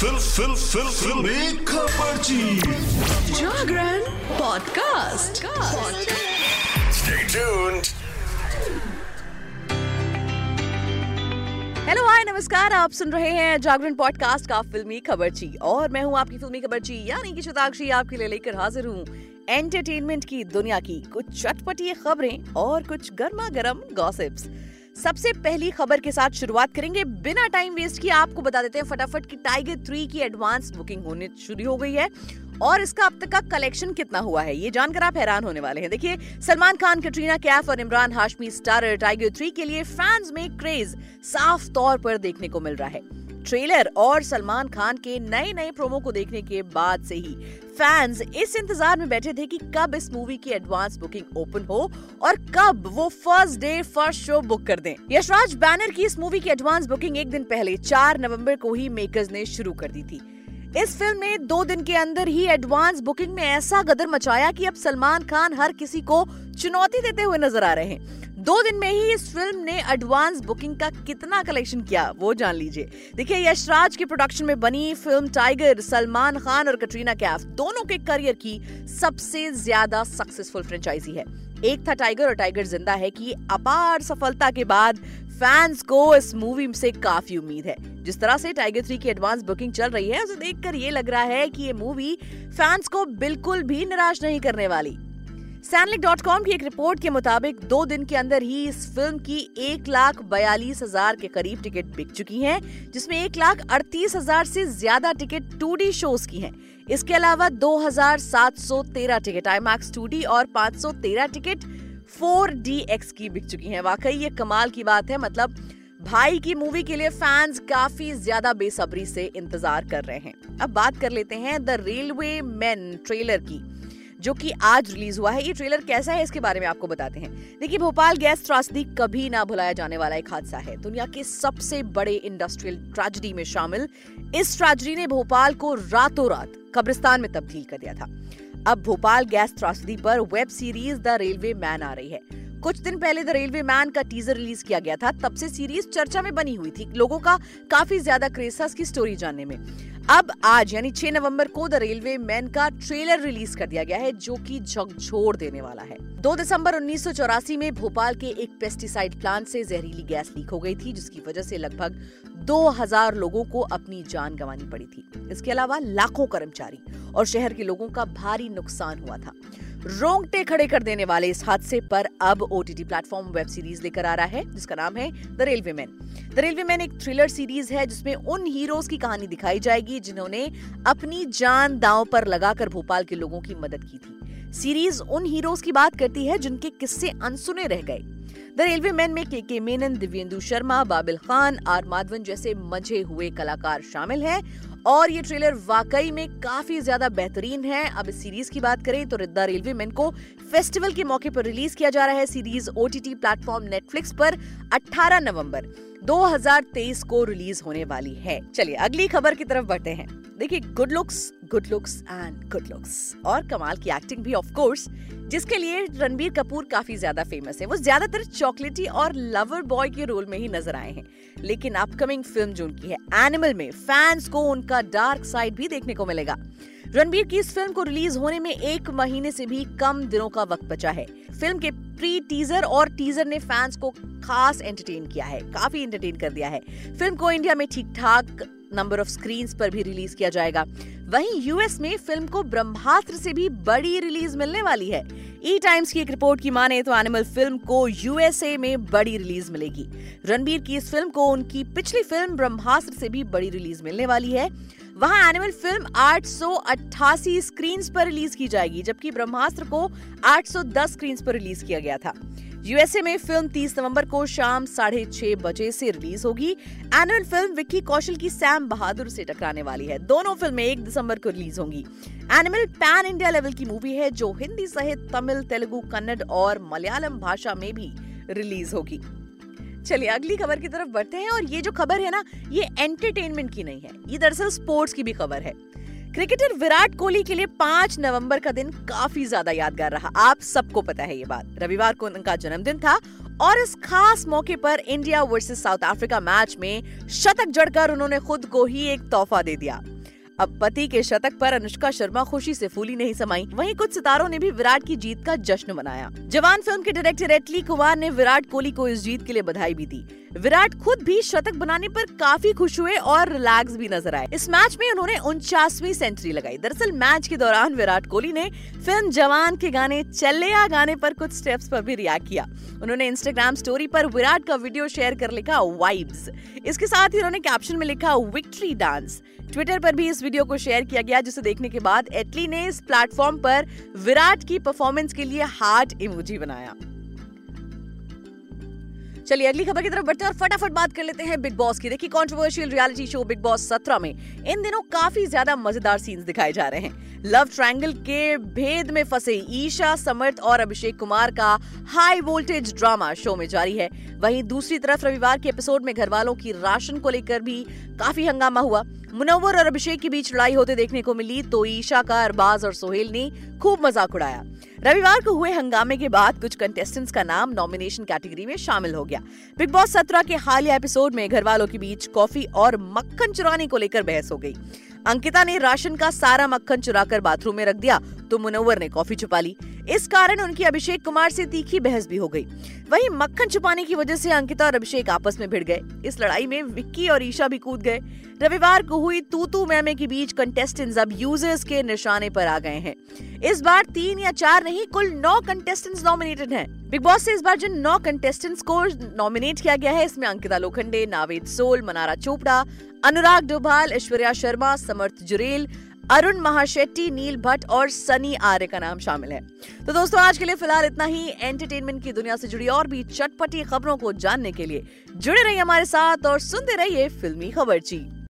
Fill फिल फिल फिल्मी खबरची Jagran podcast. Stay tuned. Hello hi नमस्कार आप सुन रहे हैं जागरण पॉडकास्ट का फिल्मी खबरची और मैं हूँ आपकी फिल्मी खबरची यानी कि शताक्षी आपके लिए लेकर हाजिर हूँ एंटरटेनमेंट की दुनिया की कुछ चटपटी खबरें और कुछ गर्मा गर्म गॉसिप्स सबसे पहली खबर के साथ शुरुआत करेंगे। बिना टाइम वेस्ट किए आपको बता देते हैं फटाफट कि टाइगर थ्री की एडवांस बुकिंग होने शुरू हो गई है और इसका अब तक का कलेक्शन कितना हुआ है, ये जानकर आप हैरान होने वाले हैं। देखिए, सलमान खान, कटरीना कैफ और Imran Hashmi starrer Tiger three के लिए फैंस में क्रेज साफ़ तौर पर देखने को मिल रहा है। ट्रेलर और सलमान खान के नए नए प्रोमो को देखने के बाद से ही फैंस इस इंतज़ार में बैठे थे कि कब इस मूवी की एडवांस बुकिंग ओपन हो और कब वो first day first show book कर दें। यशराज बैनर की इस मूवी की एडवांस बुकिंग एक दिन पहले 4 नवंबर को ही मेकर्स ने शुरू कर दी थी। इस फ़िल्म ने दो दिन के अंदर ही एडवांस बुकिंग में ऐसा गदर मचाया कि अब सलमान खान हर किसी को चुनौती देते हुए नज़र आ रहे हैं। दो दिन में ही इस फ़िल्म ने एडवांस बुकिंग का कितना कलेक्शन किया, वो जान लीजिए। देखिए, यशराज की प्रोडक्शन में बनी फ़िल्म टाइगर सलमान खान और कटरीना कैफ, दोनों के करियर की सबसे ज़्यादा सक्सेसफुल फ्रेंचाइजी है एक था टाइगर और टाइगर ज़िंदा है कि अपार सफलता के बाद फैंस को इस मूवी से काफ़ी उम्मीद है। जिस तरह से टाइगर थ्री की एडवांस बुकिंग चल रही है, उसे देखकर ये लग रहा है कि ये मूवी फैंस को बिल्कुल भी निराश नहीं करने वाली। सैनलिक डॉट कॉम की एक रिपोर्ट के मुताबिक दो दिन के अंदर ही इस फ़िल्म की एक लाख बयालीस हज़ार के करीब टिकट बिक चुकी हैं, जिसमें एक लाख अड़तीस हज़ार से ज़्यादा टिकट टू डी शोज़ की हैं। इसके अलावा दो हज़ार सात सौ तेरह ticket IMAX two D और पाँच सौ तेरह टिकट फोर डी एक्स की बिक चुकी हैं। वाकई ये कमाल की बात है मतलब भाई की मूवी के लिए फैंस काफ़ी ज़्यादा बेसब्री से इंतज़ार कर रहे हैं अब बात कर लेते हैं द रेलवे मैन ट्रेलर की जो कि आज रिलीज़ हुआ है। ये ट्रेलर कैसा है, इसके बारे में आपको बताते हैं। देखिए, भोपाल गैस त्रासदी कभी ना भुलाया जाने वाला एक हादसा है। दुनिया के सबसे बड़े इंडस्ट्रियल ट्रेजिडी में शामिल। इस ट्रेजिडी ने भोपाल को रातों रात कब्रिस्तान में तब्दील कर दिया था। अब भोपाल गैस त्रासदी पर web series the railway men आ रही है। कुछ दिन पहले द रेलवे मैन का टीजर रिलीज़ किया गया था। तब से सीरीज़ चर्चा में बनी हुई थी। लोगों का काफ़ी ज़्यादा क्रेज था इसकी स्टोरी जानने में। अब आज, यानी 6 नवंबर को, द रेलवे मैन का ट्रेलर रिलीज़ कर दिया गया है, जो कि झकझोर देने वाला है। 2 दिसंबर उन्नीस सौ चौरासी में भोपाल के एक पेस्टिसाइड प्लांट से जहरीली गैस लीक हो गई थी, जिसकी वजह से लगभग 2000 लोगों को अपनी जान गंवानी पड़ी थी। इसके अलावा लाखों कर्मचारी और शहर के लोगों का भारी नुकसान हुआ था। रोंगटे खड़े कर देने वाले इस हादसे पर अब ओटीटी प्लेटफॉर्म वेब सीरीज़ लेकर आ रहा है, जिसका नाम है the railway men the railway men एक थ्रिलर सीरीज़ है, जिसमें उन हीरोज की कहानी दिखाई जाएगी जिन्होंने अपनी जान दांव पर लगाकर भोपाल के लोगों की मदद की थी। सीरीज़ उन हीरोज की बात करती है जिनके किस्से अनसुने रह गए। द रेलवे मैन में K K Menon Divyendu Sharma, Babil Khan, R Madhavan जैसे मज़े हुए कलाकार शामिल हैं। और ये ट्रेलर वाकई में काफ़ी ज़्यादा बेहतरीन है। अब इस सीरीज़ की बात करें तो रिद्दा रेलवे मैन को फेस्टिवल के मौके पर रिलीज़ किया जा रहा है। सीरीज़ ओटीटी प्लेटफॉर्म नेटफ्लिक्स पर 18 नवंबर। 2023 को रिलीज़ होने वाली है। चलिए, अगली खबर की तरफ़ बढ़ते हैं। देखिए good looks good looks and good looks और कमाल की एक्टिंग भी ऑफ़ कोर्स जिसके लिए रणबीर कपूर काफ़ी ज़्यादा फ़ेमस है। वो ज़्यादातर चॉकलेटी और लवर बॉय के रोल में ही नज़र आए हैं। लेकिन अपकमिंग फ़िल्म जो उनकी है एनिमल में फैंस को उनका डार्क साइड भी देखने को मिलेगा। रणबीर की इस फ़िल्म को रिलीज़ होने में एक महीने से भी कम दिनों का वक्त बचा है। फ़िल्म के प्री टीजर और टीजर ने फैंस को खास एंटरटेन किया है, काफ़ी एंटरटेन कर दिया है। फ़िल्म को इंडिया में ठीक ठाक नंबर ऑफ़ स्क्रीन पर भी रिलीज़ किया जाएगा। वहीं यूएस में फ़िल्म को ब्रह्मास्त्र से भी बड़ी रिलीज़ मिलने वाली है। ई टाइम्स की एक रिपोर्ट की माने तो एनिमल फ़िल्म को यूएसए में बड़ी रिलीज़ मिलेगी। रणबीर की इस फ़िल्म को उनकी पिछली फ़िल्म ब्रह्मास्त्र से भी बड़ी रिलीज़ मिलने वाली है। वहाँ एनिमल फ़िल्म 888 स्क्रीन पर रिलीज़ की जाएगी, जबकि ब्रह्मास्त्र को 810 स्क्रीन पर रिलीज़ किया गया था। यूएसए में फ़िल्म 30 नवंबर को शाम साढ़े छह बजे से रिलीज़ होगी। एनुअल फ़िल्म विक्की कौशल की सैम बहादुर से टकराने वाली है। दोनों फ़िल्में एक दिसंबर को रिलीज़ होंगी। एनिमल पैन इंडिया लेवल की मूवी है, जो हिंदी सहित तमिल, तेलुगु, कन्नड़ और मलयालम भाषा में भी रिलीज़ होगी। चलिए, अगली खबर की तरफ़ बढ़ते हैं और ये जो खबर है ना, ये एंटरटेनमेंट की नहीं है, ये दरअसल स्पोर्ट्स की भी खबर है। क्रिकेटर विराट कोहली के लिए पाँच नवंबर का दिन काफ़ी ज़्यादा यादगार रहा, आप सबको पता है ये बात। रविवार को उनका जन्मदिन था और इस खास मौके पर India versus South Africa match में शतक जड़कर उन्होंने खुद को ही एक तोहफा दे दिया। अब पति के शतक पर अनुष्का शर्मा खुशी से फूली नहीं समाई। वहीं कुछ सितारों ने भी विराट की जीत का जश्न मनाया। जवान फ़िल्म के डायरेक्टर एटली कुमार ने विराट कोहली को इस जीत के लिए बधाई भी दी। विराट खुद भी शतक बनाने पर काफ़ी खुश हुए और रिलैक्स भी नज़र आए। इस मैच में उन्होंने उनचासवीं सेंचुरी लगाई। दरअसल मैच के दौरान विराट कोहली ने फ़िल्म जवान के गाने, चलिया गाने पर कुछ स्टेप्स पर भी रिएक्ट किया। उन्होंने इंस्टाग्राम स्टोरी पर विराट का वीडियो शेयर कर लिखा वाइब्स इसके साथ ही उन्होंने कैप्शन में लिखा विक्ट्री डांस ट्विटर पर भी इस वीडियो को शेयर किया गया, जिसे देखने के बाद एटली ने इस प्लेटफॉर्म पर विराट की परफॉर्मेंस के लिए हार्ट इमोजी बनाया। चलिए, अगली खबर की तरफ़ बढ़ते हैं और फटाफट बात कर लेते हैं बिग बॉस की। देखिए controversial reality show Bigg Boss सत्रह में। इन दिनों काफ़ी ज़्यादा मज़ेदार सीन्स दिखाए जा रहे हैं। लव ट्रायंगल के भेद में फंसे ईशा, समर्थ और अभिषेक कुमार का हाई वोल्टेज ड्रामा शो में जारी है। वहीं दूसरी तरफ़ रविवार के एपिसोड में घर वालों की राशन को लेकर भी काफ़ी हंगामा हुआ। मुनव्वर और अभिषेक के बीच लड़ाई होते देखने को मिली तो ईशा का अरबाज और सोहेल ने खूब मज़ाक उड़ाया। रविवार को हुए हंगामे के बाद कुछ कंटेस्टेंट्स का नाम नॉमिनेशन कैटेगरी में शामिल हो गया। बिग बॉस सत्रह के हालिया एपिसोड में घर वालों के बीच कॉफ़ी और मक्खन चुराने को लेकर बहस हो गई। अंकिता ने राशन का सारा मक्खन चुराकर बाथरूम में रख दिया तो मुनव्वर ने कॉफ़ी छुपा ली। इस कारण उनकी अभिषेक कुमार से तीखी बहस भी हो गई। वहीं मक्खन छुपाने की वजह से अंकिता और अभिषेक आपस में भिड़ गए। इस लड़ाई में विक्की और ईशा भी कूद गए। रविवार को हुई तू तू मैमे के बीच कंटेस्टेंट्स अब यूज़र्स के निशाने पर आ गए हैं। इस बार तीन या चार नहीं, कुल नौ कंटेस्टेंट्स नॉमिनेटेड हैं। बिग बॉस से इस बार जिन नौ कंटेस्टेंट्स को नॉमिनेट किया गया है, इसमें अंकिता लोखंडे, नावेद सोल, मनारा चोपड़ा, अनुराग डोभाल, ऐश्वर्या शर्मा, समर्थ जुरेल अरुण महाशेट्टी, नील भट्ट और सनी आर्य का नाम शामिल है। तो दोस्तों, आज के लिए फ़िलहाल इतना ही। एंटरटेनमेंट की दुनिया से जुड़ी और भी चटपटी खबरों को जानने के लिए जुड़े रहिए हमारे साथ और सुनते रहिए फिल्मी खबर